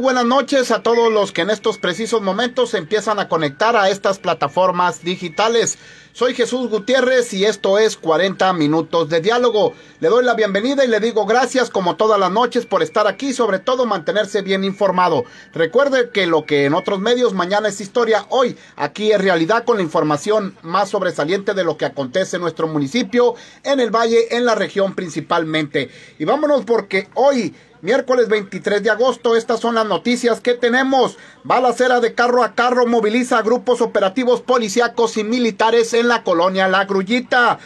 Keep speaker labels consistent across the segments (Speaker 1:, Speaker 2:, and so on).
Speaker 1: Buenas noches a todos los que en estos precisos momentos se empiezan a conectar a estas plataformas digitales. Soy Jesús Gutiérrez y esto es 40 minutos de diálogo. Le doy la bienvenida y le digo gracias como todas las noches por estar aquí, sobre todo mantenerse bien informado. Recuerde que lo que en otros medios mañana es historia, hoy aquí es realidad con la información más sobresaliente de lo que acontece en nuestro municipio, en el valle, en la región principalmente. Y vámonos porque hoy Miércoles 23 de agosto, estas son las noticias que tenemos. Balacera de carro a carro moviliza grupos operativos policíacos y militares en la colonia La Grullita.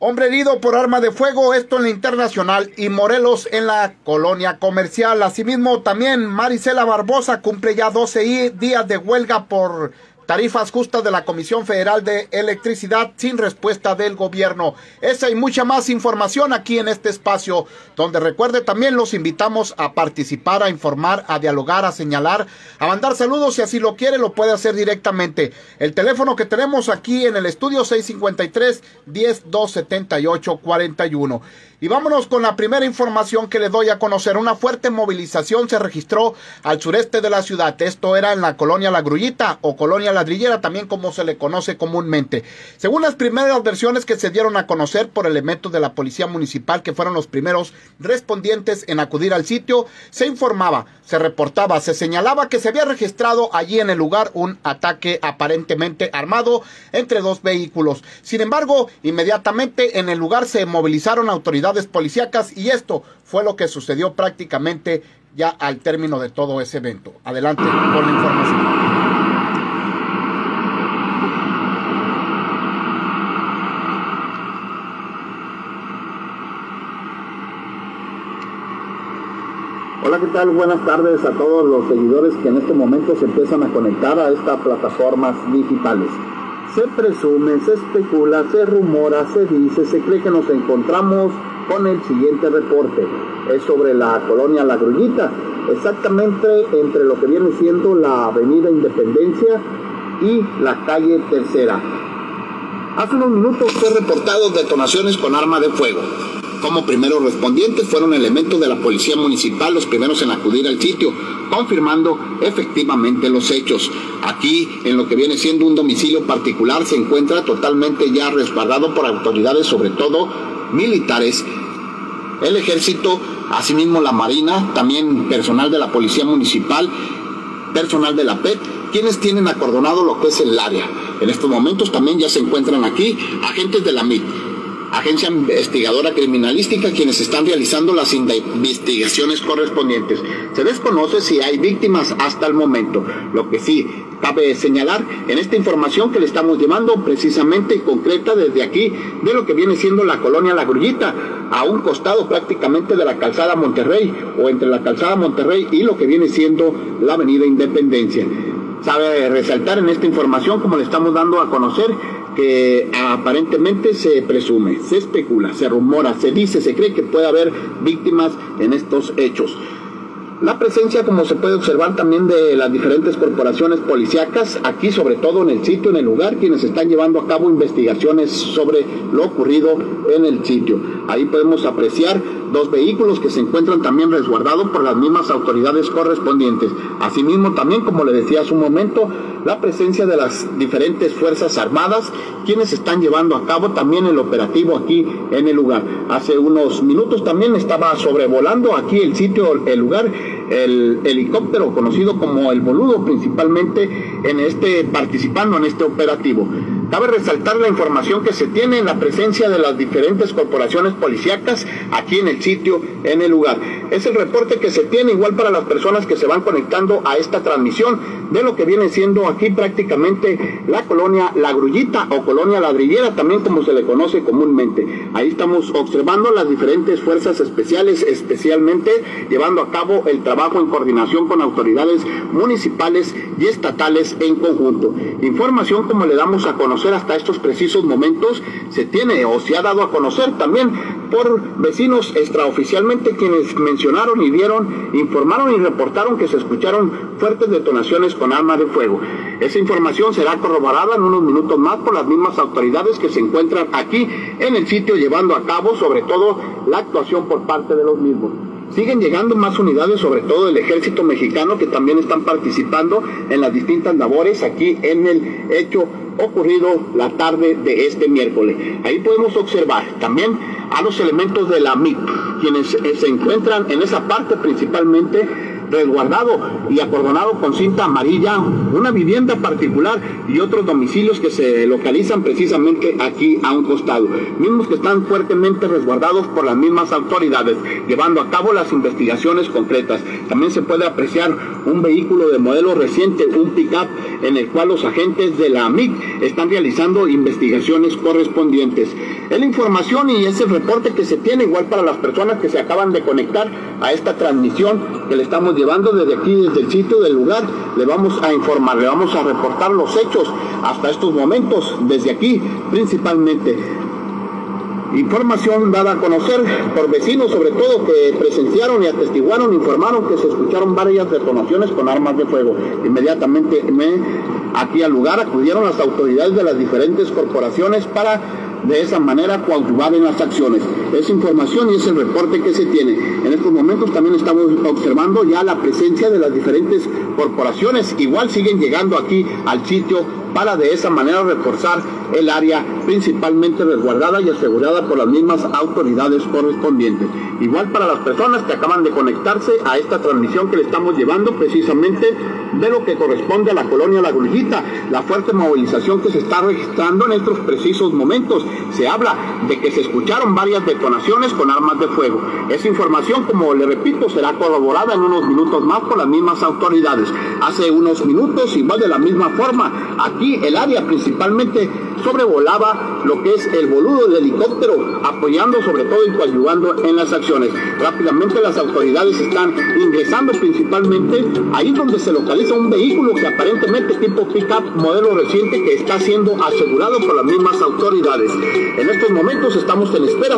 Speaker 1: Hombre herido por arma de fuego, esto en la internacional y Morelos en la colonia comercial. Asimismo, también Marisela Barbosa cumple ya 12 días de huelga por Tarifas justas de la Comisión Federal de Electricidad sin respuesta del gobierno. Esa y mucha más información aquí en este espacio, donde recuerde también los invitamos a participar, a informar, a dialogar, a señalar, a mandar saludos si así lo quiere, lo puede hacer directamente. El teléfono que tenemos aquí en el estudio 653 10 278 41. Y vámonos con la primera información que le doy a conocer. Una fuerte movilización se registró al sureste de la ciudad. Esto era en la colonia La Grullita o colonia Ladrillera, también como se le conoce comúnmente. Según las primeras versiones que se dieron a conocer por elementos de la policía municipal, que fueron los primeros respondientes en acudir al sitio, se informaba, se reportaba, se señalaba que se había registrado allí en el lugar un ataque aparentemente armado entre dos vehículos. Sin embargo, inmediatamente en el lugar se movilizaron autoridades policíacas y esto fue lo que sucedió prácticamente ya al término de todo ese evento. Adelante con la información. Hola, ¿qué tal? Buenas tardes a todos los seguidores que en este momento se empiezan a conectar a estas plataformas digitales. Se presume, se especula, se rumora, se dice, se cree que nos encontramos con el siguiente reporte. Es sobre la colonia La Grullita, exactamente entre lo que viene siendo la avenida Independencia y la calle Tercera. Hace unos minutos fue reportado detonaciones con arma de fuego. Como primeros respondientes fueron elementos de la Policía Municipal los primeros en acudir al sitio, confirmando efectivamente los hechos. Aquí, en lo que viene siendo un domicilio particular, se encuentra totalmente ya respaldado por autoridades, sobre todo militares, el ejército, asimismo la Marina, también personal de la Policía Municipal, personal de la PET, quienes tienen acordonado lo que es el área. En estos momentos también ya se encuentran aquí agentes de la MIT, agencia investigadora criminalística, quienes están realizando las investigaciones correspondientes. Se desconoce si hay víctimas hasta el momento. Lo que sí cabe señalar en esta información que le estamos llevando precisamente y concreta desde aquí de lo que viene siendo la colonia La Grullita, a un costado prácticamente de la calzada Monterrey o entre la calzada Monterrey y lo que viene siendo la avenida Independencia. Sabe resaltar en esta información, como le estamos dando a conocer, que aparentemente se presume, se especula, se rumora, se dice, se cree que puede haber víctimas en estos hechos. La presencia, como se puede observar también de las diferentes corporaciones policíacas, aquí sobre todo en el sitio, en el lugar, quienes están llevando a cabo investigaciones sobre lo ocurrido en el sitio. Ahí podemos apreciar dos vehículos que se encuentran también resguardados por las mismas autoridades correspondientes. Asimismo, también, como le decía hace un momento, la presencia de las diferentes Fuerzas Armadas, quienes están llevando a cabo también el operativo aquí en el lugar. Hace unos minutos también estaba sobrevolando aquí el sitio, el lugar, el helicóptero conocido como el Boludo, principalmente en este, participando en este operativo. Cabe resaltar la información que se tiene en la presencia de las diferentes corporaciones policíacas aquí en el sitio, en el lugar. Es el reporte que se tiene igual para las personas que se van conectando a esta transmisión de lo que viene siendo aquí prácticamente la colonia La Grullita o colonia Ladrillera, también como se le conoce comúnmente. Ahí estamos observando las diferentes fuerzas especiales, especialmente llevando a cabo el trabajo en coordinación con autoridades municipales y estatales en conjunto. Información como le damos a conocer hasta estos precisos momentos se tiene o se ha dado a conocer también por vecinos extraoficialmente quienes mencionaron y dieron, informaron y reportaron que se escucharon fuertes detonaciones con arma de fuego. Esa información será corroborada en unos minutos más por las mismas autoridades que se encuentran aquí en el sitio llevando a cabo sobre todo la actuación por parte de los mismos. Siguen llegando más unidades, sobre todo del ejército mexicano, que también están participando en las distintas labores aquí en el hecho ocurrido la tarde de este miércoles. Ahí podemos observar también a los elementos de la MIP, quienes se encuentran en esa parte principalmente resguardado y acordonado con cinta amarilla, una vivienda particular y otros domicilios que se localizan precisamente aquí a un costado, mismos que están fuertemente resguardados por las mismas autoridades, llevando a cabo las investigaciones concretas. También se puede apreciar un vehículo de modelo reciente, un pick-up, en el cual los agentes de la AMIC están realizando investigaciones correspondientes. Es la información y ese reporte que se tiene igual para las personas que se acaban de conectar a esta transmisión que le estamos llevando desde aquí, desde el sitio del lugar. Le vamos a informar, le vamos a reportar los hechos hasta estos momentos, desde aquí principalmente. Información dada a conocer por vecinos, sobre todo, que presenciaron y atestiguaron, informaron que se escucharon varias detonaciones con armas de fuego. Inmediatamente aquí al lugar acudieron las autoridades de las diferentes corporaciones para de esa manera coadyuvar en las acciones. Es información y es reporte que se tiene. En estos momentos también estamos observando ya la presencia de las diferentes corporaciones. Igual siguen llegando aquí al sitio para de esa manera reforzar el área principalmente resguardada y asegurada por las mismas autoridades correspondientes. Igual para las personas que acaban de conectarse a esta transmisión que le estamos llevando precisamente de lo que corresponde a la colonia La Grujita, la fuerte movilización que se está registrando en estos precisos momentos. Se habla de que se escucharon varias detonaciones con armas de fuego. Esa información, como le repito, será corroborada en unos minutos más por las mismas autoridades. Hace unos minutos, igual de la misma forma, aquí el área principalmente sobrevolaba lo que es el boludo del helicóptero, apoyando sobre todo y coadyuvando en las acciones. Rápidamente las autoridades están ingresando principalmente ahí donde se localiza un vehículo que aparentemente tipo pickup modelo reciente que está siendo asegurado por las mismas autoridades. En estos momentos estamos en espera.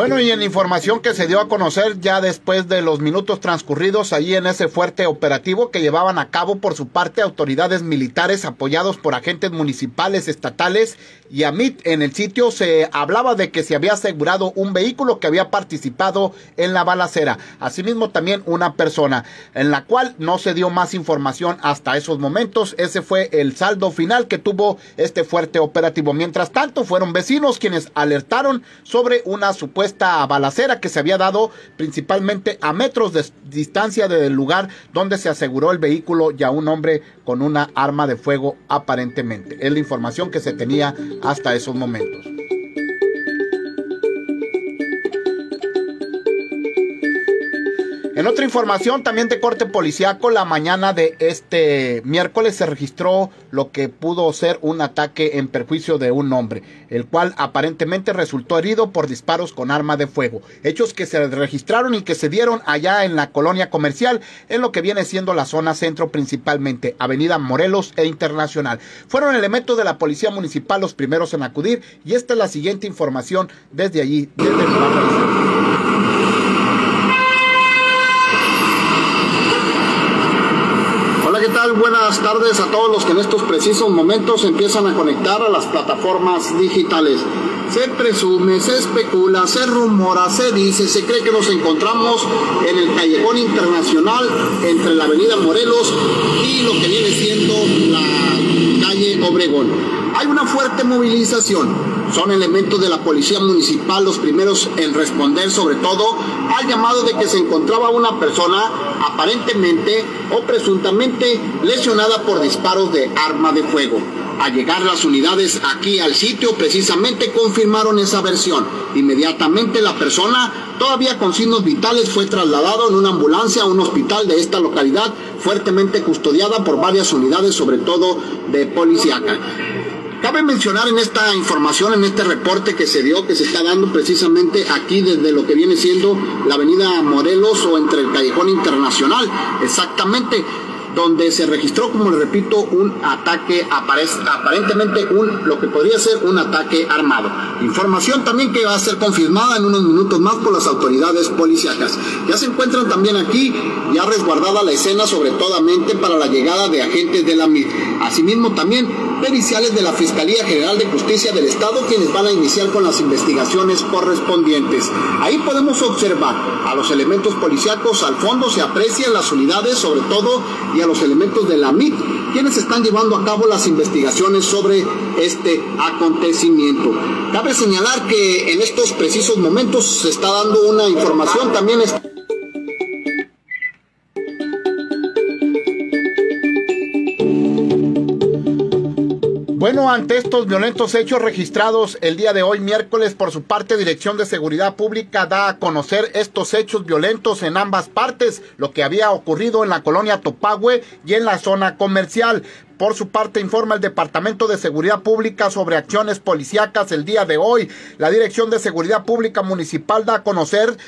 Speaker 2: Bueno, y en información que se dio a conocer ya después de los minutos transcurridos allí en ese fuerte operativo que llevaban a cabo por su parte autoridades militares apoyados por agentes municipales, estatales y AMIT en el sitio se hablaba de que se había asegurado un vehículo que había participado en la balacera. Asimismo también una persona en la cual no se dio más información hasta esos momentos. Ese fue el saldo final que tuvo este fuerte operativo. Mientras tanto fueron vecinos quienes alertaron sobre una supuesta esta balacera que se había dado principalmente a metros de distancia del lugar donde se aseguró el vehículo y a un hombre con una arma de fuego aparentemente. Es la información que se tenía hasta esos momentos. En otra información también de corte policiaco, la mañana de este miércoles se registró lo que pudo ser un ataque en perjuicio de un hombre, el cual aparentemente resultó herido por disparos con arma de fuego. Hechos que se registraron y que se dieron allá en la colonia comercial, en lo que viene siendo la zona centro principalmente, Avenida Morelos e Internacional. Fueron elementos de la Policía Municipal los primeros en acudir y esta es la siguiente información desde allí, desde el
Speaker 1: Buenas tardes a todos los que en estos precisos momentos empiezan a conectar a las plataformas digitales. Se presume, se especula, se rumora, se dice, se cree que nos encontramos en el callejón internacional entre la avenida Morelos y lo que viene siendo la calle Obregón. Hay una fuerte movilización son elementos de la policía municipal los primeros en responder sobre todo al llamado de que se encontraba una persona aparentemente o presuntamente lesionada por disparos de arma de fuego. Al llegar las unidades aquí al sitio, precisamente confirmaron esa versión. Inmediatamente la persona, todavía con signos vitales, fue trasladado en una ambulancia a un hospital de esta localidad, fuertemente custodiada por varias unidades, sobre todo de policíaca. Cabe mencionar en esta información, en este reporte que se dio, que se está dando precisamente aquí desde lo que viene siendo la avenida Morelos o entre el Callejón Internacional, exactamente donde se registró, como le repito, un ataque, aparentemente un, lo que podría ser un ataque armado. Información también que va a ser confirmada en unos minutos más por las autoridades policíacas. Ya se encuentran también aquí, ya resguardada la escena, sobre todo para la llegada de agentes de la MIR. Asimismo, también
Speaker 3: periciales de la Fiscalía General de Justicia del Estado quienes van a iniciar con las investigaciones correspondientes. Ahí podemos observar a los elementos policíacos, al fondo se aprecian las unidades sobre todo a los elementos de la MIT quienes están llevando a cabo las investigaciones sobre este acontecimiento. Cabe señalar que en estos precisos momentos se está dando una información también.
Speaker 1: Bueno, ante estos violentos hechos registrados el día de hoy, miércoles, por su parte, Dirección de Seguridad Pública da a conocer estos hechos violentos en ambas partes, lo que había ocurrido en la colonia Topagüe y en la zona comercial. Por su parte, informa el Departamento de Seguridad Pública sobre acciones policíacas el día de hoy. La Dirección de Seguridad Pública Municipal da a conocer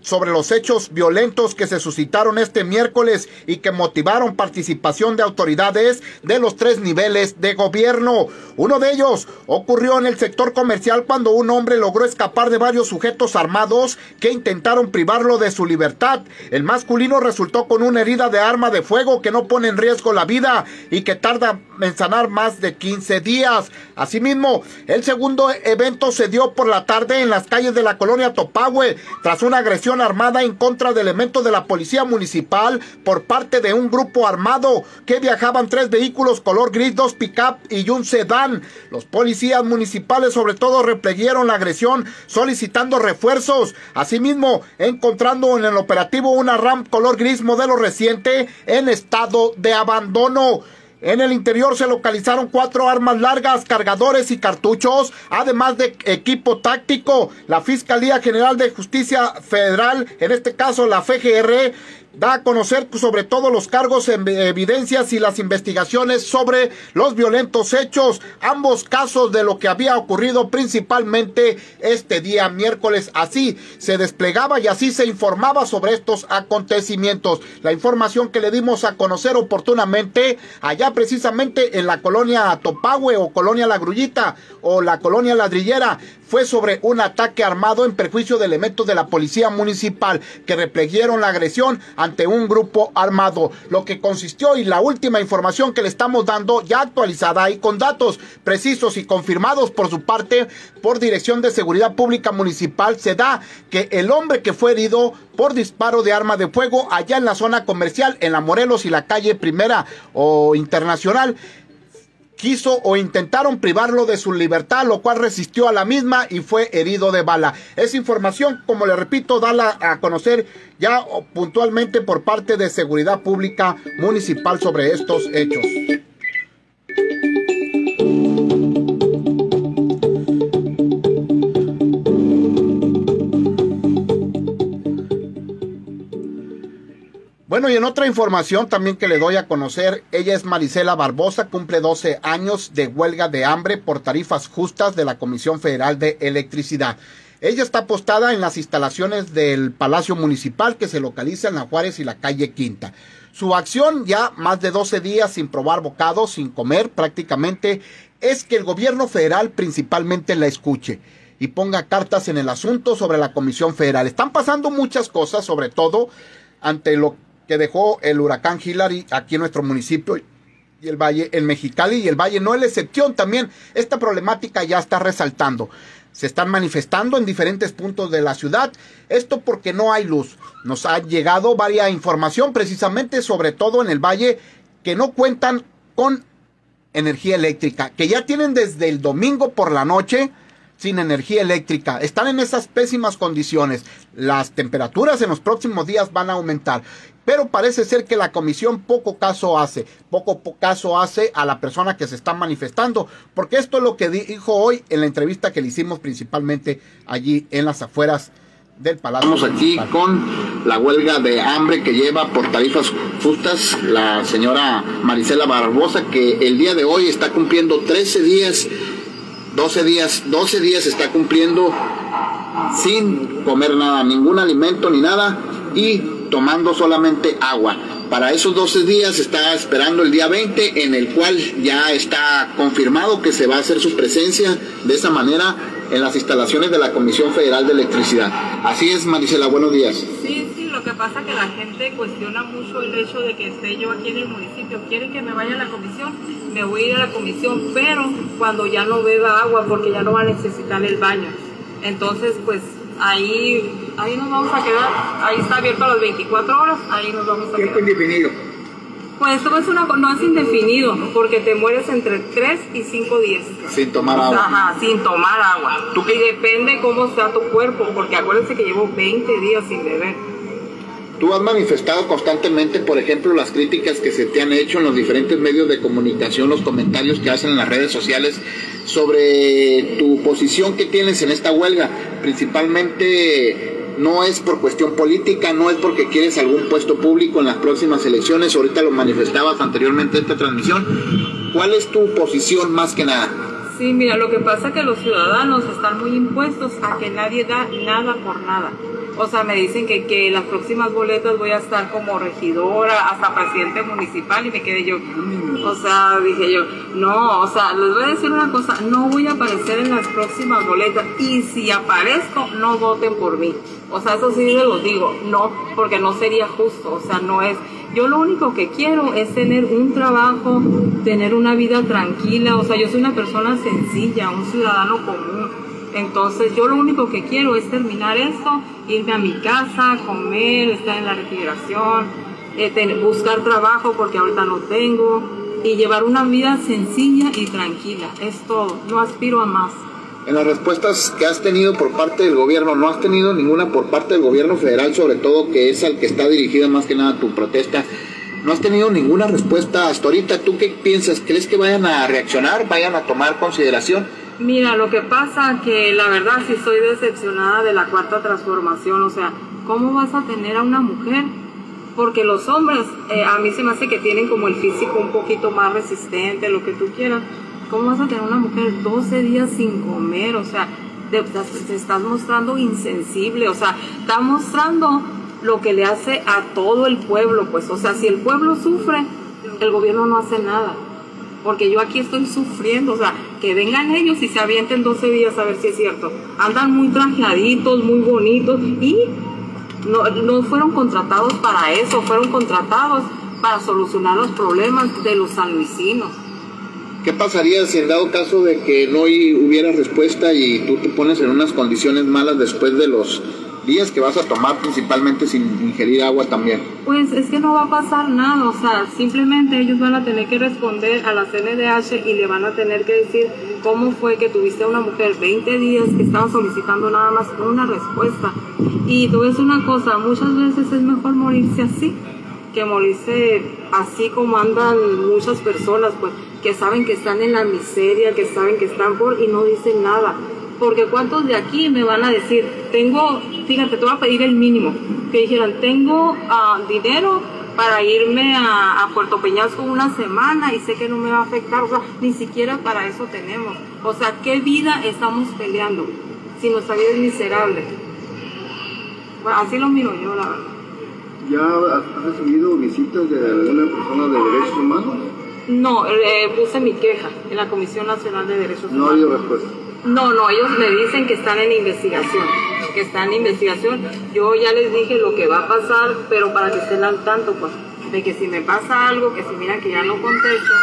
Speaker 1: sobre los hechos violentos que se suscitaron este miércoles y que motivaron participación de autoridades de los tres niveles de gobierno. Uno de ellos ocurrió en el sector comercial cuando un hombre logró escapar de varios sujetos armados que intentaron privarlo de su libertad. El masculino resultó con una herida de arma de fuego que no pone en riesgo la vida y que tarda en sanar más de 15 días. Asimismo, el segundo evento se dio por la tarde en las calles de la colonia Topahue, tras una agresión armada en contra de elementos de la policía municipal por parte de un grupo armado que viajaban tres vehículos color gris, dos pick-up y un sedán. Los policías municipales sobre todo repleguieron la agresión solicitando refuerzos. Asimismo, encontrando en el operativo una RAM color gris modelo reciente en estado de abandono. En el interior se localizaron cuatro armas largas, cargadores y cartuchos, además de equipo táctico. La Fiscalía General de Justicia Federal, en este caso la FGR, da a conocer sobre todo los cargos en evidencias y las investigaciones sobre los violentos hechos, ambos casos de lo que había ocurrido principalmente este día miércoles. Así se desplegaba y así se informaba sobre estos acontecimientos. La información que le dimos a conocer oportunamente allá precisamente en la colonia Topahue o colonia La Grullita o la colonia Ladrillera fue sobre un ataque armado en perjuicio de elementos de la policía municipal que replegieron la agresión ante un grupo armado, lo que consistió y la última información que le estamos dando ya actualizada y con datos precisos y confirmados por su parte por Dirección de Seguridad Pública Municipal se da que el hombre que fue herido por disparo de arma de fuego allá en la zona comercial en la Morelos y la calle Primera o Internacional quiso o intentaron privarlo de su libertad, lo cual resistió a la misma y fue herido de bala. Esa información, como le repito, dala a conocer ya puntualmente por parte de Seguridad Pública Municipal sobre estos hechos. Bueno, y en otra información también que le doy a conocer, ella es Marisela Barbosa, cumple 12 años de huelga de hambre por tarifas justas de la Comisión Federal de Electricidad. Ella está apostada en las instalaciones del Palacio Municipal que se localiza en la Juárez y la calle Quinta. Su acción, ya más de 12 días sin probar bocado, sin comer prácticamente, es que el gobierno federal principalmente la escuche y ponga cartas en el asunto sobre la Comisión Federal. Están pasando muchas cosas, sobre todo ante lo que dejó el huracán Hillary aquí en nuestro municipio y el Valle, en Mexicali y el Valle no es la excepción también. Esta problemática ya está resaltando. Se están manifestando en diferentes puntos de la ciudad. Esto porque no hay luz. Nos ha llegado varia información precisamente sobre todo en el Valle que no cuentan con energía eléctrica, que ya tienen desde el domingo por la noche sin energía eléctrica. Están en esas pésimas condiciones. Las temperaturas en los próximos días van a aumentar. Pero parece ser que la comisión poco caso hace, poco, caso hace a la persona que se está manifestando, porque esto es lo que dijo hoy en la entrevista que le hicimos principalmente allí en las afueras del Palacio.
Speaker 3: Estamos aquí con la huelga de hambre que lleva por tarifas justas la señora Marisela Barbosa, que el día de hoy está cumpliendo 13 días 12 días, 12 días está cumpliendo sin comer nada, ningún alimento ni nada y tomando solamente agua. Para esos 12 días está esperando el día 20 en el cual ya está confirmado que se va a hacer su presencia de esa manera en las instalaciones de la Comisión Federal de Electricidad. Así es, Marisela, buenos días.
Speaker 4: Sí, sí, lo que pasa es que la gente cuestiona mucho el hecho de que esté yo aquí en el municipio. Quieren que me vaya a la comisión, me voy a ir a la comisión, pero cuando ya no beba agua porque ya no va a necesitar el baño. Entonces, pues ahí, ahí nos vamos a quedar. Ahí está abierto a las 24 horas, ahí nos vamos a
Speaker 1: Tiempo indefinido.
Speaker 4: Pues esto es una, no es indefinido, porque te mueres entre 3 y 5 días.
Speaker 1: Sin tomar agua.
Speaker 4: Ajá, sin tomar agua. Y depende cómo sea tu cuerpo, porque acuérdense que llevo 20 días sin beber.
Speaker 1: Tú has manifestado constantemente, por ejemplo, las críticas que se te han hecho en los diferentes medios de comunicación, los comentarios que hacen en las redes sociales sobre tu posición que tienes en esta huelga, principalmente no es por cuestión política, no es porque quieres algún puesto público en las próximas elecciones, ahorita lo manifestabas anteriormente en esta transmisión. ¿Cuál es tu posición más que nada?
Speaker 4: Sí, mira, lo que pasa es que los ciudadanos están muy impuestos a que nadie da nada por nada. O sea, me dicen que, que las próximas boletas voy a estar como regidora, hasta presidente municipal, y me quedé yo, o sea, dije yo, no, o sea, les voy a decir una cosa, no voy a aparecer en las próximas boletas, y si aparezco, no voten por mí. O sea, eso sí se los digo, no, porque no sería justo, o sea, no es. Yo lo único que quiero es tener un trabajo, tener una vida tranquila, o sea, yo soy una persona sencilla, un ciudadano común. Entonces yo lo único que quiero es terminar esto, irme a mi casa, comer, estar en la refrigeración, eh, buscar trabajo porque ahorita no tengo y llevar una vida sencilla y tranquila. Es todo, no aspiro a más.
Speaker 1: En las respuestas que has tenido por parte del gobierno, no has tenido ninguna por parte del gobierno federal, sobre todo que es al que está dirigida más que nada tu protesta. No has tenido ninguna respuesta hasta ahorita. ¿Tú qué piensas? ¿Crees que vayan a reaccionar, vayan a tomar consideración?
Speaker 4: Mira, lo que pasa que la verdad sí estoy decepcionada de la cuarta transformación, o sea, ¿cómo vas a tener a una mujer? Porque los hombres, eh, a mí se me hace que tienen como el físico un poquito más resistente, lo que tú quieras. ¿Cómo vas a tener una mujer 12 días sin comer? O sea, te, te estás mostrando insensible, o sea, está mostrando lo que le hace a todo el pueblo, pues, o sea, si el pueblo sufre, el gobierno no hace nada porque yo aquí estoy sufriendo, o sea, que vengan ellos y se avienten 12 días a ver si es cierto. Andan muy trajeaditos, muy bonitos y no, no fueron contratados para eso, fueron contratados para solucionar los problemas de los sanluisinos.
Speaker 1: ¿Qué pasaría si en dado caso de que no hubiera respuesta y tú te pones en unas condiciones malas después de los días que vas a tomar principalmente sin ingerir agua también?
Speaker 4: Pues es que no va a pasar nada, o sea, simplemente ellos van a tener que responder a la CNDH y le van a tener que decir cómo fue que tuviste a una mujer 20 días que estaba solicitando nada más una respuesta. Y tú ves una cosa, muchas veces es mejor morirse así que morirse así como andan muchas personas, pues que saben que están en la miseria, que saben que están por y no dicen nada porque cuántos de aquí me van a decir, tengo, fíjate, te voy a pedir el mínimo, que dijeran, tengo ah, dinero para irme a, Puerto Peñasco una semana y sé que no me va a afectar, o sea, ni siquiera para eso tenemos. O sea, ¿qué vida estamos peleando si nuestra vida es miserable? Bueno, así lo miro yo, la verdad.
Speaker 3: ¿Ya has recibido visitas de alguna persona de derechos humanos?
Speaker 4: No, eh, puse mi queja en la Comisión Nacional de Derechos Humanos.
Speaker 3: No ha habido respuesta.
Speaker 4: No, no, ellos me dicen que están en investigación, que están en investigación. Yo ya les dije lo que va a pasar, pero para que estén al tanto, pues, de que si me pasa algo, que si miran que ya no contesto,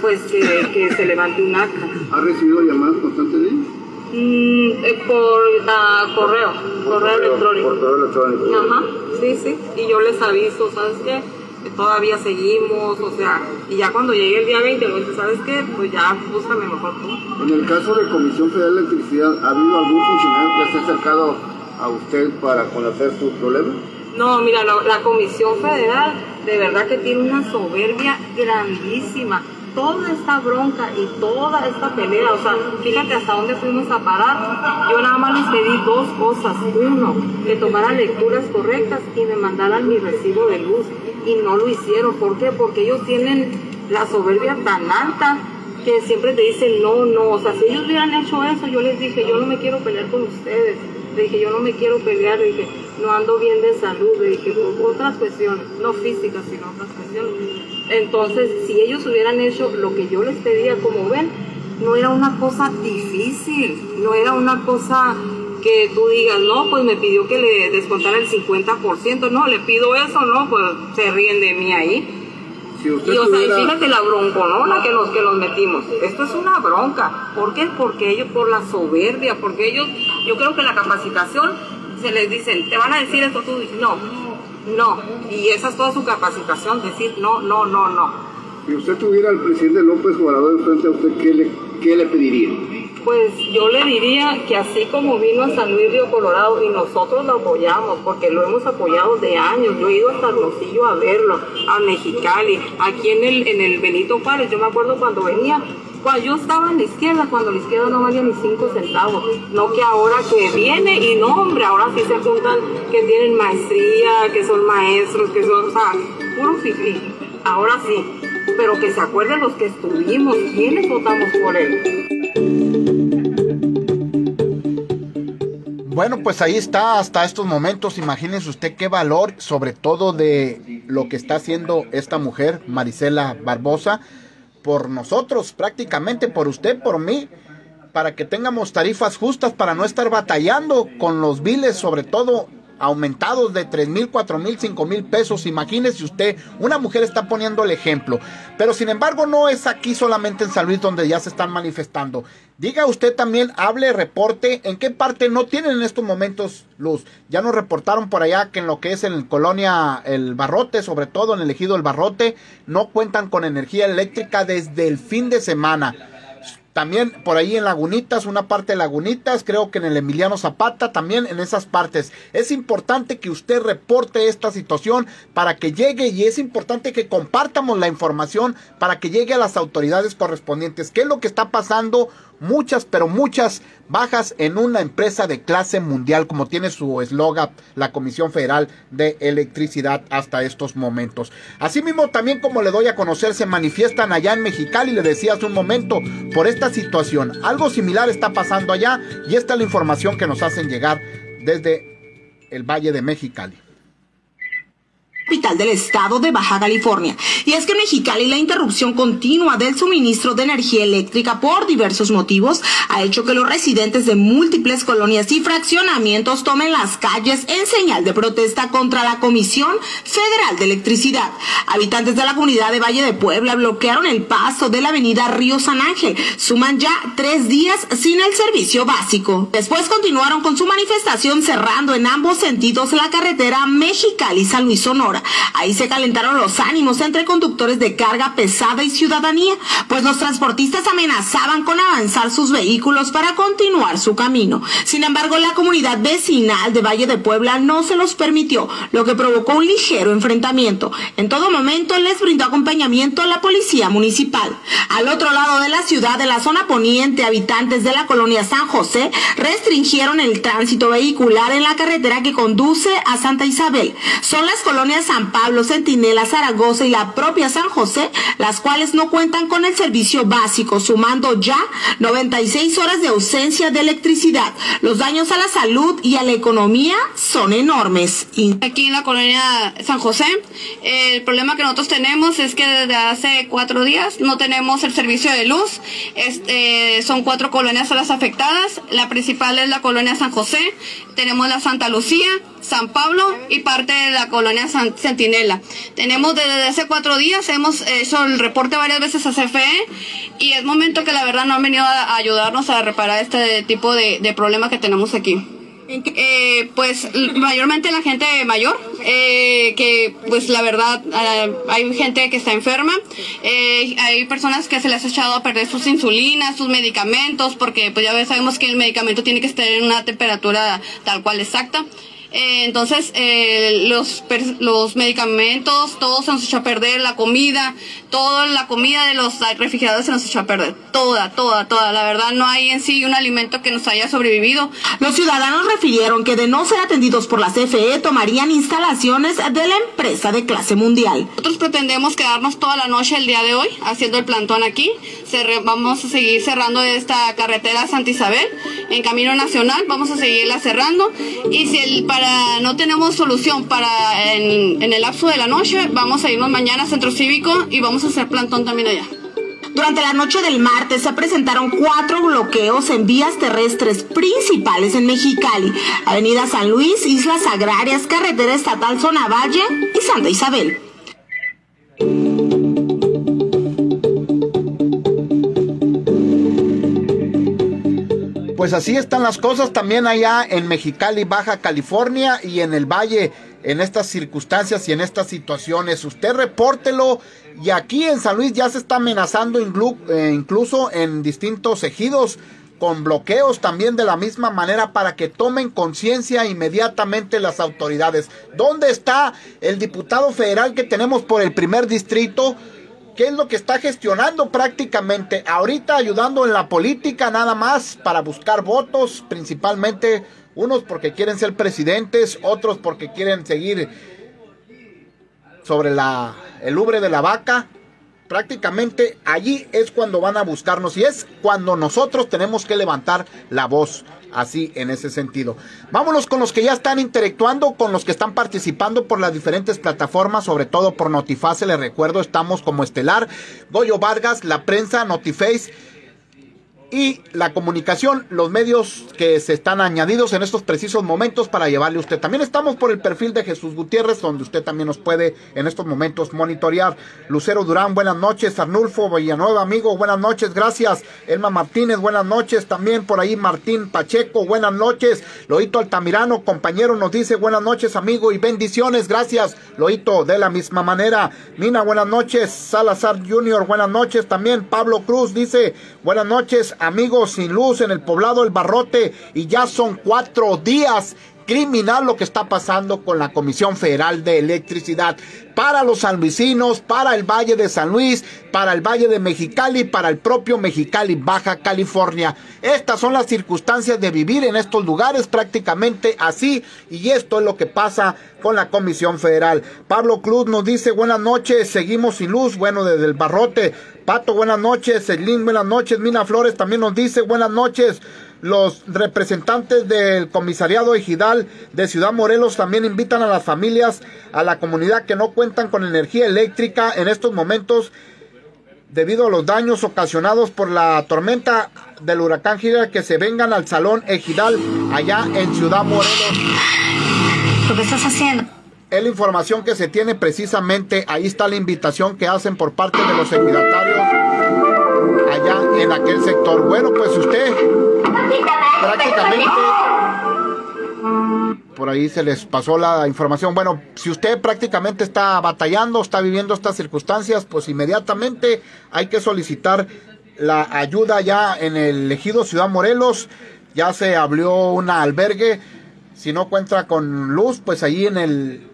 Speaker 4: pues que, se levante un acta.
Speaker 3: ¿Ha recibido llamadas constantes de ellos?
Speaker 4: Mm, eh, por uh, correo, correo, electrónico.
Speaker 3: Por correo electrónico.
Speaker 4: Ajá, sí, sí. Y yo les aviso, ¿sabes qué? Todavía seguimos, o sea, y ya cuando llegue el día 20, pues, ¿sabes qué? Pues ya búscame mejor tú.
Speaker 3: En el caso de Comisión Federal de Electricidad, ¿ha habido algún funcionario que se ha acercado a usted para conocer sus problemas?
Speaker 4: No, mira, la, la Comisión Federal de verdad que tiene una soberbia grandísima toda esta bronca y toda esta pelea, o sea, fíjate hasta dónde fuimos a parar. Yo nada más les pedí dos cosas. Uno, que tomaran lecturas correctas y me mandaran mi recibo de luz. Y no lo hicieron. ¿Por qué? Porque ellos tienen la soberbia tan alta que siempre te dicen no, no. O sea, si ellos hubieran hecho eso, yo les dije, yo no me quiero pelear con ustedes. Dije, yo no me quiero pelear. Le dije, no ando bien de salud. Le dije, otras cuestiones, no físicas, sino otras cuestiones. Entonces, si ellos hubieran hecho lo que yo les pedía, como ven, no era una cosa difícil, no era una cosa que tú digas, no, pues me pidió que le descontara el 50%, no, le pido eso, no, pues se ríen de mí ahí. y o sea, fíjate la bronconona que nos, que nos metimos. Esto es una bronca. ¿Por qué? Porque ellos, por la soberbia, porque ellos, yo creo que la capacitación se les dicen, te van a decir esto, tú no, no. Y esa es toda su capacitación, decir no, no, no, no.
Speaker 5: Si usted tuviera al presidente López Obrador frente a usted, ¿qué le, qué le pediría?
Speaker 4: Pues yo le diría que así como vino a San Luis Río Colorado y nosotros lo apoyamos, porque lo hemos apoyado de años, yo he ido hasta Hermosillo a verlo, a Mexicali, aquí en el, en el Benito Juárez, yo me acuerdo cuando venía, cuando yo estaba en la izquierda, cuando la izquierda no valía ni cinco centavos, no que ahora que viene y no, hombre, ahora sí se juntan que tienen maestría, que son maestros, que son, o sea, puro fifi, ahora sí, pero que se acuerden los que estuvimos, quiénes votamos por él.
Speaker 1: Bueno, pues ahí está hasta estos momentos. Imagínense usted qué valor, sobre todo de lo que está haciendo esta mujer, Marisela Barbosa, por nosotros, prácticamente por usted, por mí, para que tengamos tarifas justas, para no estar batallando con los biles, sobre todo aumentados de 3 mil, 4 mil, 5 mil pesos. Imagínese usted, una mujer está poniendo el ejemplo. Pero sin embargo no es aquí solamente en San Luis donde ya se están manifestando. Diga usted también, hable, reporte, en qué parte no tienen en estos momentos luz. Ya nos reportaron por allá que en lo que es en Colonia El Barrote, sobre todo en el ejido El Barrote, no cuentan con energía eléctrica desde el fin de semana. También por ahí en Lagunitas, una parte de Lagunitas, creo que en el Emiliano Zapata, también en esas partes. Es importante que usted reporte esta situación para que llegue y es importante que compartamos la información para que llegue a las autoridades correspondientes. ¿Qué es lo que está pasando? Muchas, pero muchas bajas en una empresa de clase mundial, como tiene su eslogan la Comisión Federal de Electricidad hasta estos momentos. Asimismo, también como le doy a conocer, se manifiestan allá en Mexicali, le decía hace un momento, por esta situación. Algo similar está pasando allá y esta es la información que nos hacen llegar desde el Valle de Mexicali
Speaker 6: capital del estado de Baja California. Y es que Mexicali la interrupción continua del suministro de energía eléctrica por diversos motivos ha hecho que los residentes de múltiples colonias y fraccionamientos tomen las calles en señal de protesta contra la Comisión Federal de Electricidad. Habitantes de la comunidad de Valle de Puebla bloquearon el paso de la avenida Río San Ángel. Suman ya tres días sin el servicio básico. Después continuaron con su manifestación cerrando en ambos sentidos la carretera Mexicali-San Luis Sonora. Ahí se calentaron los ánimos entre conductores de carga pesada y ciudadanía, pues los transportistas amenazaban con avanzar sus vehículos para continuar su camino. Sin embargo, la comunidad vecinal de Valle de Puebla no se los permitió, lo que provocó un ligero enfrentamiento. En todo momento les brindó acompañamiento a la policía municipal. Al otro lado de la ciudad, de la zona poniente, habitantes de la colonia San José restringieron el tránsito vehicular en la carretera que conduce a Santa Isabel. Son las colonias San Pablo, Centinela, Zaragoza y la propia San José, las cuales no cuentan con el servicio básico, sumando ya 96 horas de ausencia de electricidad. Los daños a la salud y a la economía son enormes.
Speaker 7: Aquí en la colonia San José, el problema que nosotros tenemos es que desde hace cuatro días no tenemos el servicio de luz. Este, son cuatro colonias las afectadas. La principal es la colonia San José. Tenemos la Santa Lucía, San Pablo y parte de la colonia San. Tenemos desde hace cuatro días, hemos hecho el reporte varias veces a CFE y es momento que la verdad no han venido a ayudarnos a reparar este tipo de, de problema que tenemos aquí. Eh, pues mayormente la gente mayor, eh, que pues la verdad eh, hay gente que está enferma, eh, hay personas que se les ha echado a perder sus insulinas, sus medicamentos, porque pues ya sabemos que el medicamento tiene que estar en una temperatura tal cual exacta. Eh, entonces, eh, los, los medicamentos, todo se nos echó a perder, la comida, toda la comida de los refrigeradores se nos echó a perder. Toda, toda, toda. La verdad, no hay en sí un alimento que nos haya sobrevivido.
Speaker 6: Los ciudadanos refirieron que de no ser atendidos por la CFE, tomarían instalaciones de la empresa de clase mundial.
Speaker 7: Nosotros pretendemos quedarnos toda la noche el día de hoy haciendo el plantón aquí. vamos a seguir cerrando esta carretera Santa Isabel en Camino Nacional. Vamos a seguirla cerrando. Y si el, no tenemos solución para en, el lapso de la noche, vamos a irnos mañana a Centro Cívico y vamos a hacer plantón también allá.
Speaker 6: Durante la noche del martes se presentaron cuatro bloqueos en vías terrestres principales en Mexicali, Avenida San Luis, Islas Agrarias, Carretera Estatal Zona Valle y Santa Isabel.
Speaker 1: Pues así están las cosas también allá en Mexicali, Baja California y en el Valle, en estas circunstancias y en estas situaciones. Usted repórtelo y aquí en San Luis ya se está amenazando eh, incluso en distintos ejidos con bloqueos también de la misma manera para que tomen conciencia inmediatamente las autoridades. ¿Dónde está el diputado federal que tenemos por el primer distrito? ¿Qué es lo que está gestionando prácticamente? Ahorita ayudando en la política nada más para buscar votos, principalmente unos porque quieren ser presidentes, otros porque quieren seguir sobre la, el ubre de la vaca. Prácticamente allí es cuando van a buscarnos y es cuando nosotros tenemos que levantar la voz así en ese sentido. Vámonos con los que ya están interactuando, con los que están participando por las diferentes plataformas, sobre todo por Notiface, les recuerdo, estamos como Estelar, Goyo Vargas, La Prensa, Notiface y la comunicación, los medios que se están añadidos en estos precisos momentos para llevarle a usted. También estamos por el perfil de Jesús Gutiérrez, donde usted también nos puede en estos momentos monitorear. Lucero Durán, buenas noches. Arnulfo Villanueva, amigo, buenas noches, gracias. Elma Martínez, buenas noches. También por ahí Martín Pacheco, buenas noches. Loito Altamirano, compañero, nos dice buenas noches, amigo, y bendiciones, gracias. Loito, de la misma manera. Mina, buenas noches. Salazar Junior, buenas noches. También Pablo Cruz dice buenas noches amigos sin luz en el poblado El Barrote y ya son cuatro días criminal lo que está pasando con la Comisión Federal de Electricidad para los sanluisinos, para el Valle de San Luis, para el Valle de Mexicali, para el propio Mexicali, Baja California. Estas son las circunstancias de vivir en estos lugares prácticamente así y esto es lo que pasa con la Comisión Federal. Pablo Cruz nos dice buenas noches, seguimos sin luz, bueno, desde el barrote. Pato, buenas noches, Celine, buenas noches, Mina Flores también nos dice buenas noches. Los representantes del comisariado ejidal de Ciudad Morelos también invitan a las familias, a la comunidad que no cuentan con energía eléctrica en estos momentos debido a los daños ocasionados por la tormenta del huracán Gira que se vengan al salón ejidal allá en Ciudad Morelos.
Speaker 6: qué estás haciendo?
Speaker 1: Es la información que se tiene precisamente, ahí está la invitación que hacen por parte de los ejidatarios allá en aquel sector. Bueno, pues usted prácticamente por ahí se les pasó la información. Bueno, si usted prácticamente está batallando, está viviendo estas circunstancias, pues inmediatamente hay que solicitar la ayuda ya en el ejido Ciudad Morelos. Ya se abrió un albergue. Si no cuenta con luz, pues ahí en el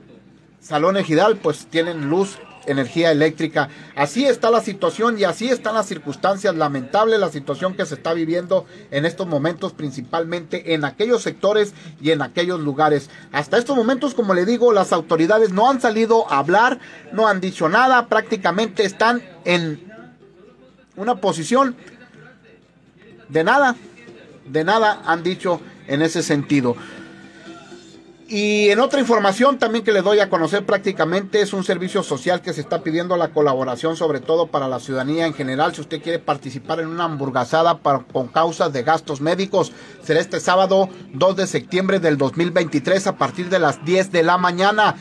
Speaker 1: salón ejidal, pues tienen luz energía eléctrica. Así está la situación y así están las circunstancias. Lamentable la situación que se está viviendo en estos momentos, principalmente en aquellos sectores y en aquellos lugares. Hasta estos momentos, como le digo, las autoridades no han salido a hablar, no han dicho nada, prácticamente están en una posición de nada, de nada han dicho en ese sentido. Y en otra información también que le doy a conocer prácticamente es un servicio social que se está pidiendo la colaboración sobre todo para la ciudadanía en general. Si usted quiere participar en una hamburguesada con causas de gastos médicos, será este sábado 2 de septiembre del 2023 a partir de las 10 de la mañana.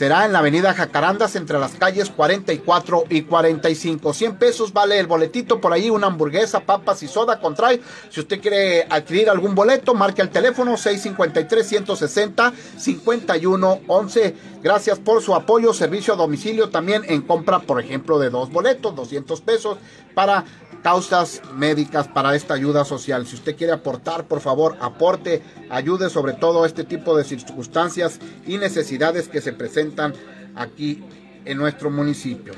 Speaker 1: Será en la avenida Jacarandas entre las calles 44 y 45. 100 pesos vale el boletito por ahí, una hamburguesa, papas y soda con trae. Si usted quiere adquirir algún boleto, marque al teléfono 653-160-5111. Gracias por su apoyo, servicio a domicilio también en compra, por ejemplo, de dos boletos, 200 pesos para causas médicas para esta ayuda social. Si usted quiere aportar, por favor, aporte, ayude sobre todo este tipo de circunstancias y necesidades que se presentan aquí en nuestro municipio.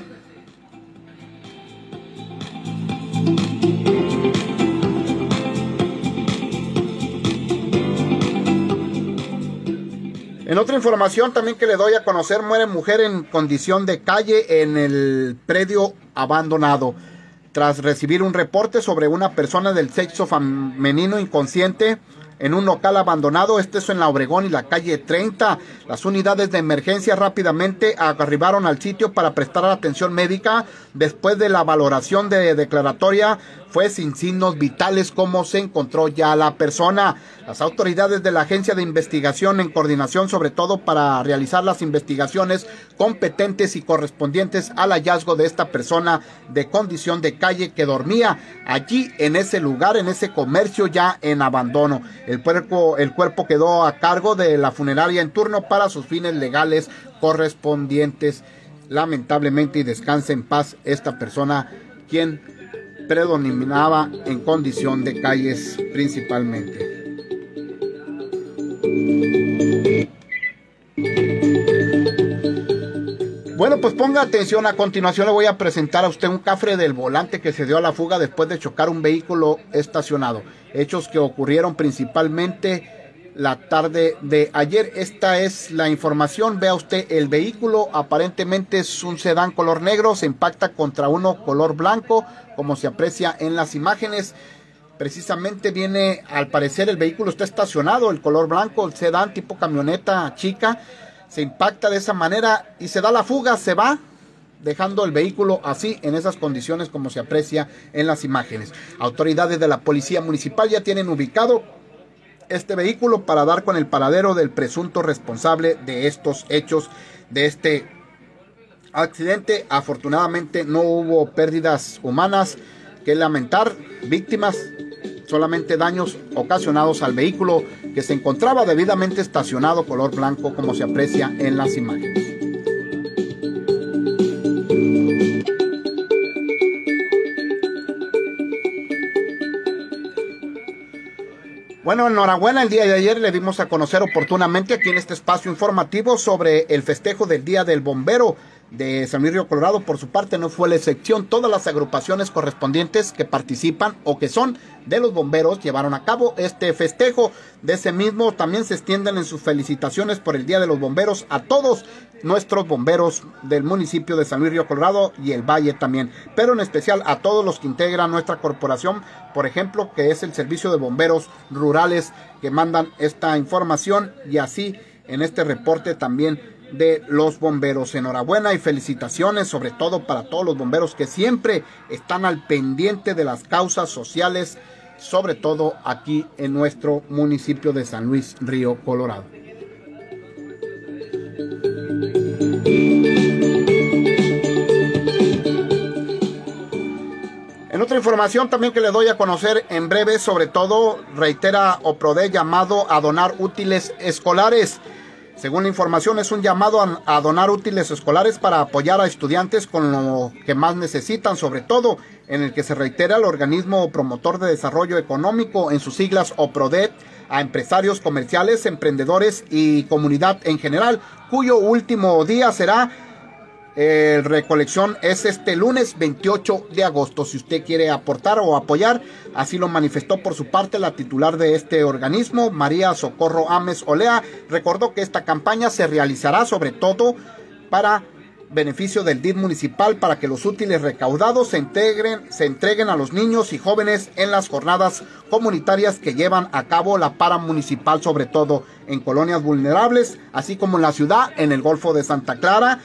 Speaker 1: En otra información también que le doy a conocer, muere mujer en condición de calle en el predio abandonado tras recibir un reporte sobre una persona del sexo femenino inconsciente en un local abandonado, este es en la Obregón y la calle 30. Las unidades de emergencia rápidamente arribaron al sitio para prestar atención médica después de la valoración de declaratoria fue sin signos vitales como se encontró ya la persona. Las autoridades de la Agencia de Investigación en coordinación sobre todo para realizar las investigaciones competentes y correspondientes al hallazgo de esta persona de condición de calle que dormía allí en ese lugar, en ese comercio ya en abandono. El cuerpo, el cuerpo quedó a cargo de la funeraria en turno para sus fines legales correspondientes. Lamentablemente y descanse en paz esta persona quien predominaba en condición de calles principalmente. Bueno, pues ponga atención, a continuación le voy a presentar a usted un cafre del volante que se dio a la fuga después de chocar un vehículo estacionado. Hechos que ocurrieron principalmente la tarde de ayer. Esta es la información. Vea usted, el vehículo aparentemente es un sedán color negro, se impacta contra uno color blanco, como se aprecia en las imágenes. Precisamente viene, al parecer el vehículo está estacionado, el color blanco, el sedán tipo camioneta chica, se impacta de esa manera y se da la fuga, se va, dejando el vehículo así en esas condiciones como se aprecia en las imágenes. Autoridades de la policía municipal ya tienen ubicado este vehículo para dar con el paradero del presunto responsable de estos hechos, de este accidente. Afortunadamente no hubo pérdidas humanas que lamentar, víctimas, solamente daños ocasionados al vehículo que se encontraba debidamente estacionado color blanco como se aprecia en las imágenes. Bueno, enhorabuena, el día de ayer le dimos a conocer oportunamente aquí en este espacio informativo sobre el festejo del Día del Bombero de San Luis Río Colorado, por su parte, no fue la excepción. Todas las agrupaciones correspondientes que participan o que son de los bomberos llevaron a cabo este festejo. De ese mismo también se extienden en sus felicitaciones por el Día de los Bomberos a todos nuestros bomberos del municipio de San Luis Río Colorado y el Valle también, pero en especial a todos los que integran nuestra corporación, por ejemplo, que es el Servicio de Bomberos Rurales que mandan esta información y así en este reporte también de los bomberos. Enhorabuena y felicitaciones sobre todo para todos los bomberos que siempre están al pendiente de las causas sociales, sobre todo aquí en nuestro municipio de San Luis Río Colorado. En otra información también que le doy a conocer en breve, sobre todo reitera OPRODE llamado a donar útiles escolares. Según la información, es un llamado a, donar útiles escolares para apoyar a estudiantes con lo que más necesitan, sobre todo en el que se reitera el organismo promotor de desarrollo económico, en sus siglas OPRODET, a empresarios comerciales, emprendedores y comunidad en general, cuyo último día será el recolección es este lunes 28 de agosto. Si usted quiere aportar o apoyar, así lo manifestó por su parte la titular de este organismo, María Socorro Ames Olea. Recordó que esta campaña se realizará sobre todo para beneficio del DID municipal para que los útiles recaudados se integren, se entreguen a los niños y jóvenes en las jornadas comunitarias que llevan a cabo la para municipal, sobre todo en colonias vulnerables, así como en la ciudad, en el Golfo de Santa Clara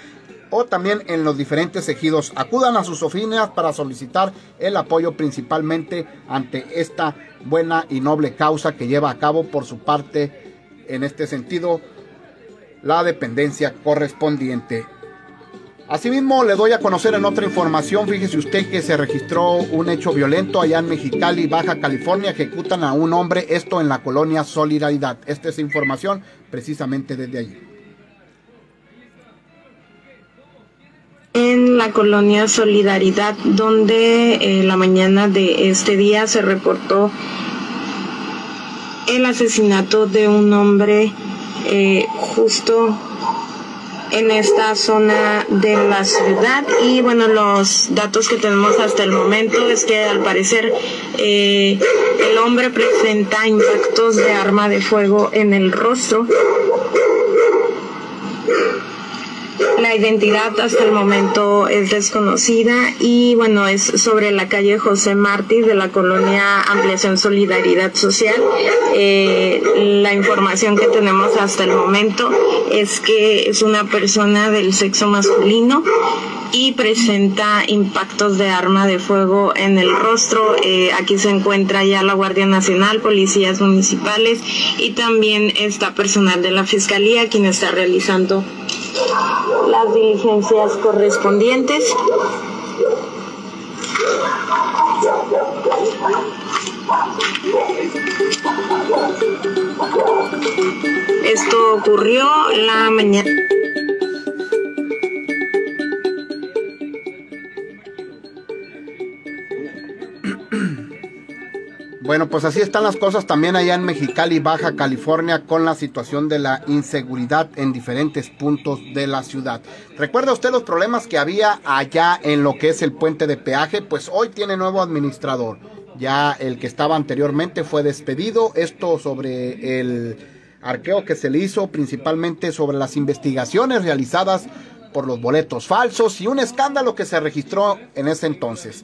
Speaker 1: o también en los diferentes ejidos. Acudan a sus oficinas para solicitar el apoyo principalmente ante esta buena y noble causa que lleva a cabo por su parte en este sentido la dependencia correspondiente. Asimismo, le doy a conocer en otra información, fíjese usted que se registró un hecho violento allá en Mexicali, Baja California, ejecutan a un hombre, esto en la colonia Solidaridad. Esta es información precisamente desde allí.
Speaker 8: En la colonia Solidaridad, donde eh, la mañana de este día se reportó el asesinato de un hombre eh, justo en esta zona de la ciudad. Y bueno los datos que tenemos hasta el momento es que al parecer eh, el hombre presenta impactos de arma de fuego en el rostro La identidad hasta el momento es desconocida y bueno, es sobre la calle José Martí de la colonia Ampliación Solidaridad Social. Eh, la información que tenemos hasta el momento es que es una persona del sexo masculino y presenta impactos de arma de fuego en el rostro. Eh, aquí se encuentra ya la Guardia Nacional, policías municipales y también está personal de la Fiscalía quien está realizando las diligencias correspondientes. Esto ocurrió la mañana.
Speaker 1: Bueno, pues así están las cosas también allá en Mexicali, Baja California, con la situación de la inseguridad en diferentes puntos de la ciudad. ¿Recuerda usted los problemas que había allá en lo que es el puente de peaje? Pues hoy tiene nuevo administrador. Ya el que estaba anteriormente fue despedido. Esto sobre el arqueo que se le hizo, principalmente sobre las investigaciones realizadas por los boletos falsos y un escándalo que se registró en ese entonces.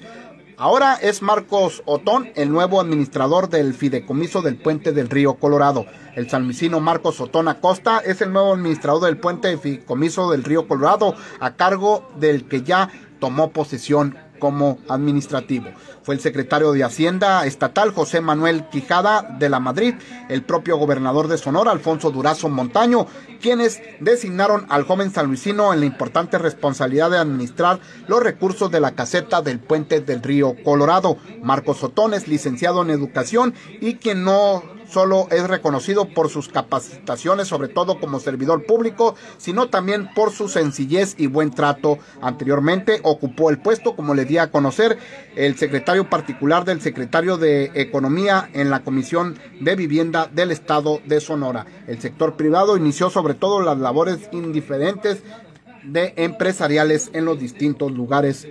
Speaker 1: Ahora es Marcos Otón, el nuevo administrador del fideicomiso del puente del río Colorado. El salmicino Marcos Otón Acosta es el nuevo administrador del puente de fideicomiso del río Colorado, a cargo del que ya tomó posesión como administrativo. Fue el secretario de Hacienda Estatal José Manuel Quijada de la Madrid, el propio gobernador de Sonora Alfonso Durazo Montaño, quienes designaron al joven sanluisino en la importante responsabilidad de administrar los recursos de la caseta del puente del río Colorado. Marcos Otón es licenciado en educación y quien no solo es reconocido por sus capacitaciones, sobre todo como servidor público, sino también por su sencillez y buen trato. Anteriormente ocupó el puesto, como le di a conocer, el secretario particular del secretario de Economía en la Comisión de Vivienda del Estado de Sonora. El sector privado inició sobre todo las labores indiferentes de empresariales en los distintos lugares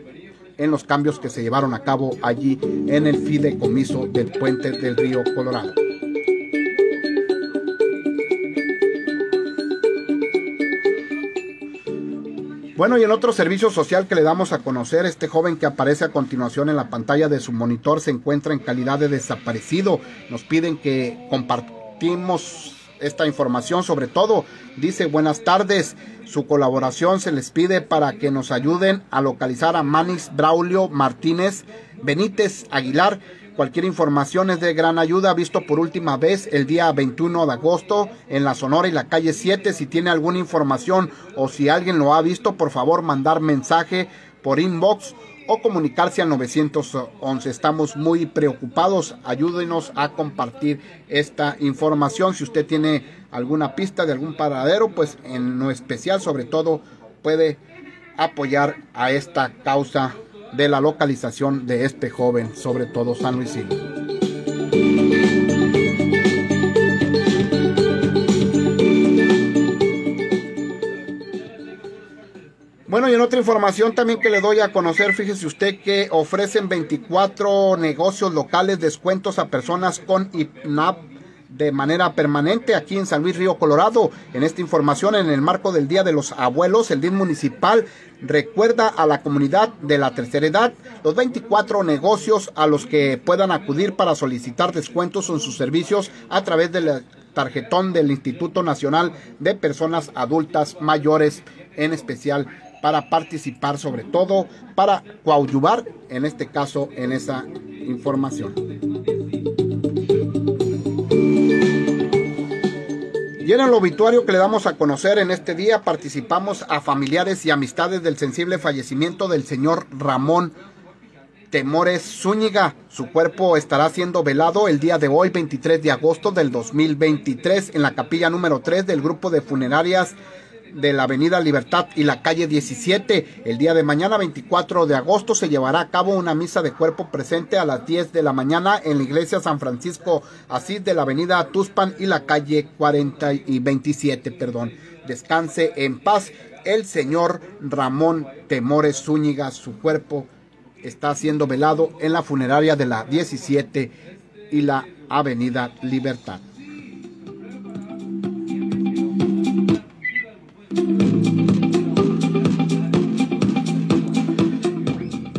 Speaker 1: en los cambios que se llevaron a cabo allí en el fideicomiso del puente del río Colorado. Bueno, y en otro servicio social que le damos a conocer, este joven que aparece a continuación en la pantalla de su monitor se encuentra en calidad de desaparecido. Nos piden que compartimos esta información, sobre todo dice buenas tardes, su colaboración se les pide para que nos ayuden a localizar a Manis Braulio Martínez Benítez Aguilar Cualquier información es de gran ayuda. Visto por última vez el día 21 de agosto en la Sonora y la calle 7. Si tiene alguna información o si alguien lo ha visto, por favor mandar mensaje por inbox o comunicarse al 911. Estamos muy preocupados. Ayúdenos a compartir esta información. Si usted tiene alguna pista de algún paradero, pues en lo especial, sobre todo, puede apoyar a esta causa de la localización de este joven, sobre todo San Luisino. Bueno, y en otra información también que le doy a conocer, fíjese usted que ofrecen 24 negocios locales descuentos a personas con IPNAP de manera permanente aquí en San Luis Río Colorado. En esta información, en el marco del Día de los Abuelos, el DIN municipal recuerda a la comunidad de la tercera edad los 24 negocios a los que puedan acudir para solicitar descuentos en sus servicios a través del tarjetón del Instituto Nacional de Personas Adultas Mayores, en especial para participar, sobre todo para coadyuvar, en este caso, en esa información. En el obituario que le damos a conocer en este día participamos a familiares y amistades del sensible fallecimiento del señor Ramón Temores Zúñiga. Su cuerpo estará siendo velado el día de hoy, 23 de agosto del 2023, en la capilla número 3 del grupo de funerarias de la Avenida Libertad y la calle 17. El día de mañana, 24 de agosto, se llevará a cabo una misa de cuerpo presente a las 10 de la mañana en la iglesia San Francisco Asís de la Avenida Tuspan y la calle 40 y 27, perdón. Descanse en paz el señor Ramón Temores Zúñiga. Su cuerpo está siendo velado en la funeraria de la 17 y la Avenida Libertad.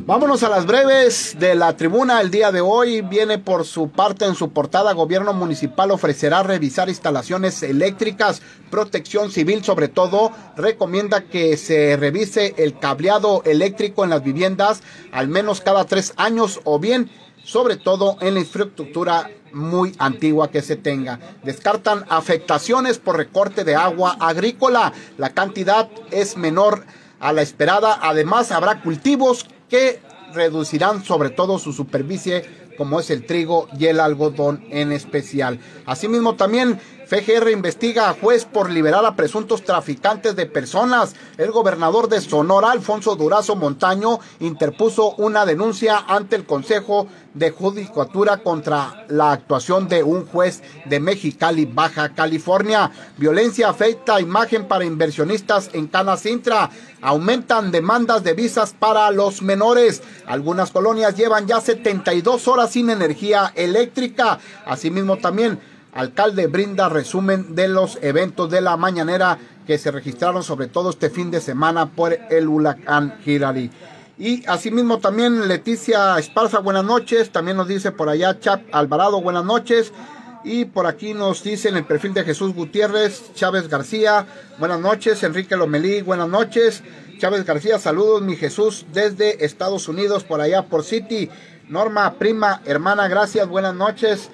Speaker 1: Vámonos a las breves de la tribuna. El día de hoy viene por su parte en su portada. Gobierno municipal ofrecerá revisar instalaciones eléctricas. Protección civil sobre todo recomienda que se revise el cableado eléctrico en las viviendas al menos cada tres años o bien sobre todo, en la infraestructura muy antigua que se tenga. Descartan afectaciones por recorte de agua agrícola. La cantidad es menor a la esperada. Además, habrá cultivos que reducirán sobre todo su superficie como es el trigo y el algodón en especial. Asimismo también FGR investiga a juez por liberar a presuntos traficantes de personas. El gobernador de Sonora, Alfonso Durazo Montaño, interpuso una denuncia ante el Consejo de Judicatura contra la actuación de un juez de Mexicali, Baja California. Violencia afecta imagen para inversionistas en Cana Sintra. Aumentan demandas de visas para los menores. Algunas colonias llevan ya 72 horas sin energía eléctrica. Asimismo también Alcalde brinda resumen de los eventos de la mañanera que se registraron sobre todo este fin de semana por el huracán Hirari. Y asimismo también Leticia Esparza, buenas noches. También nos dice por allá Chap Alvarado, buenas noches. Y por aquí nos dice en el perfil de Jesús Gutiérrez, Chávez García, buenas noches. Enrique Lomelí, buenas noches. Chávez García, saludos, mi Jesús, desde Estados Unidos, por allá por City. Norma, prima, hermana, gracias, buenas noches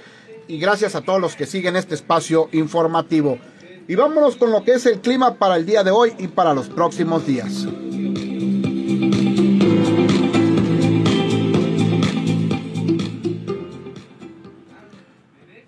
Speaker 1: y gracias a todos los que siguen este espacio informativo. Y vámonos con lo que es el clima para el día de hoy y para los próximos días.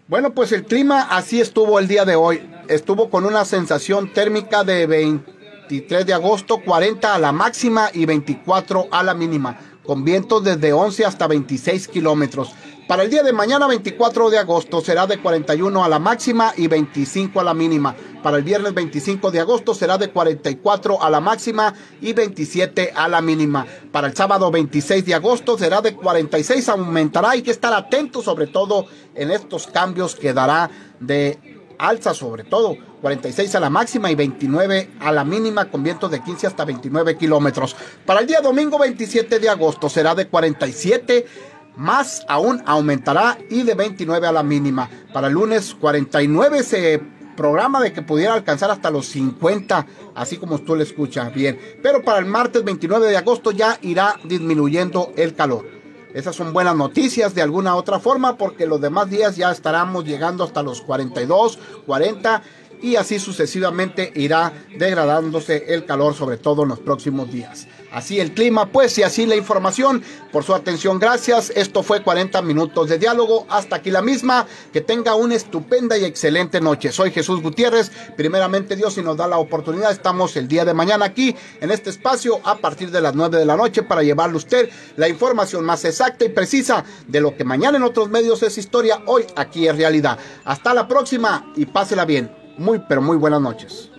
Speaker 1: Bueno, pues el clima así estuvo el día de hoy. Estuvo con una sensación térmica de 23 de agosto, 40 a la máxima y 24 a la mínima, con vientos desde 11 hasta 26 kilómetros. Para el día de mañana 24 de agosto será de 41 a la máxima y 25 a la mínima. Para el viernes 25 de agosto será de 44 a la máxima y 27 a la mínima. Para el sábado 26 de agosto será de 46, aumentará. Hay que estar atentos sobre todo en estos cambios que dará de alza sobre todo. 46 a la máxima y 29 a la mínima con vientos de 15 hasta 29 kilómetros. Para el día domingo 27 de agosto será de 47 más aún aumentará y de 29 a la mínima. Para el lunes 49 se programa de que pudiera alcanzar hasta los 50, así como tú le escuchas bien. Pero para el martes 29 de agosto ya irá disminuyendo el calor. Esas son buenas noticias de alguna otra forma porque los demás días ya estaremos llegando hasta los 42, 40 y así sucesivamente irá degradándose el calor sobre todo en los próximos días. Así el clima, pues, y así la información. Por su atención, gracias. Esto fue 40 minutos de diálogo. Hasta aquí la misma. Que tenga una estupenda y excelente noche. Soy Jesús Gutiérrez. Primeramente, Dios, si nos da la oportunidad, estamos el día de mañana aquí en este espacio a partir de las 9 de la noche para llevarle a usted la información más exacta y precisa de lo que mañana en otros medios es historia, hoy aquí es realidad. Hasta la próxima y pásela bien. Muy, pero muy buenas noches.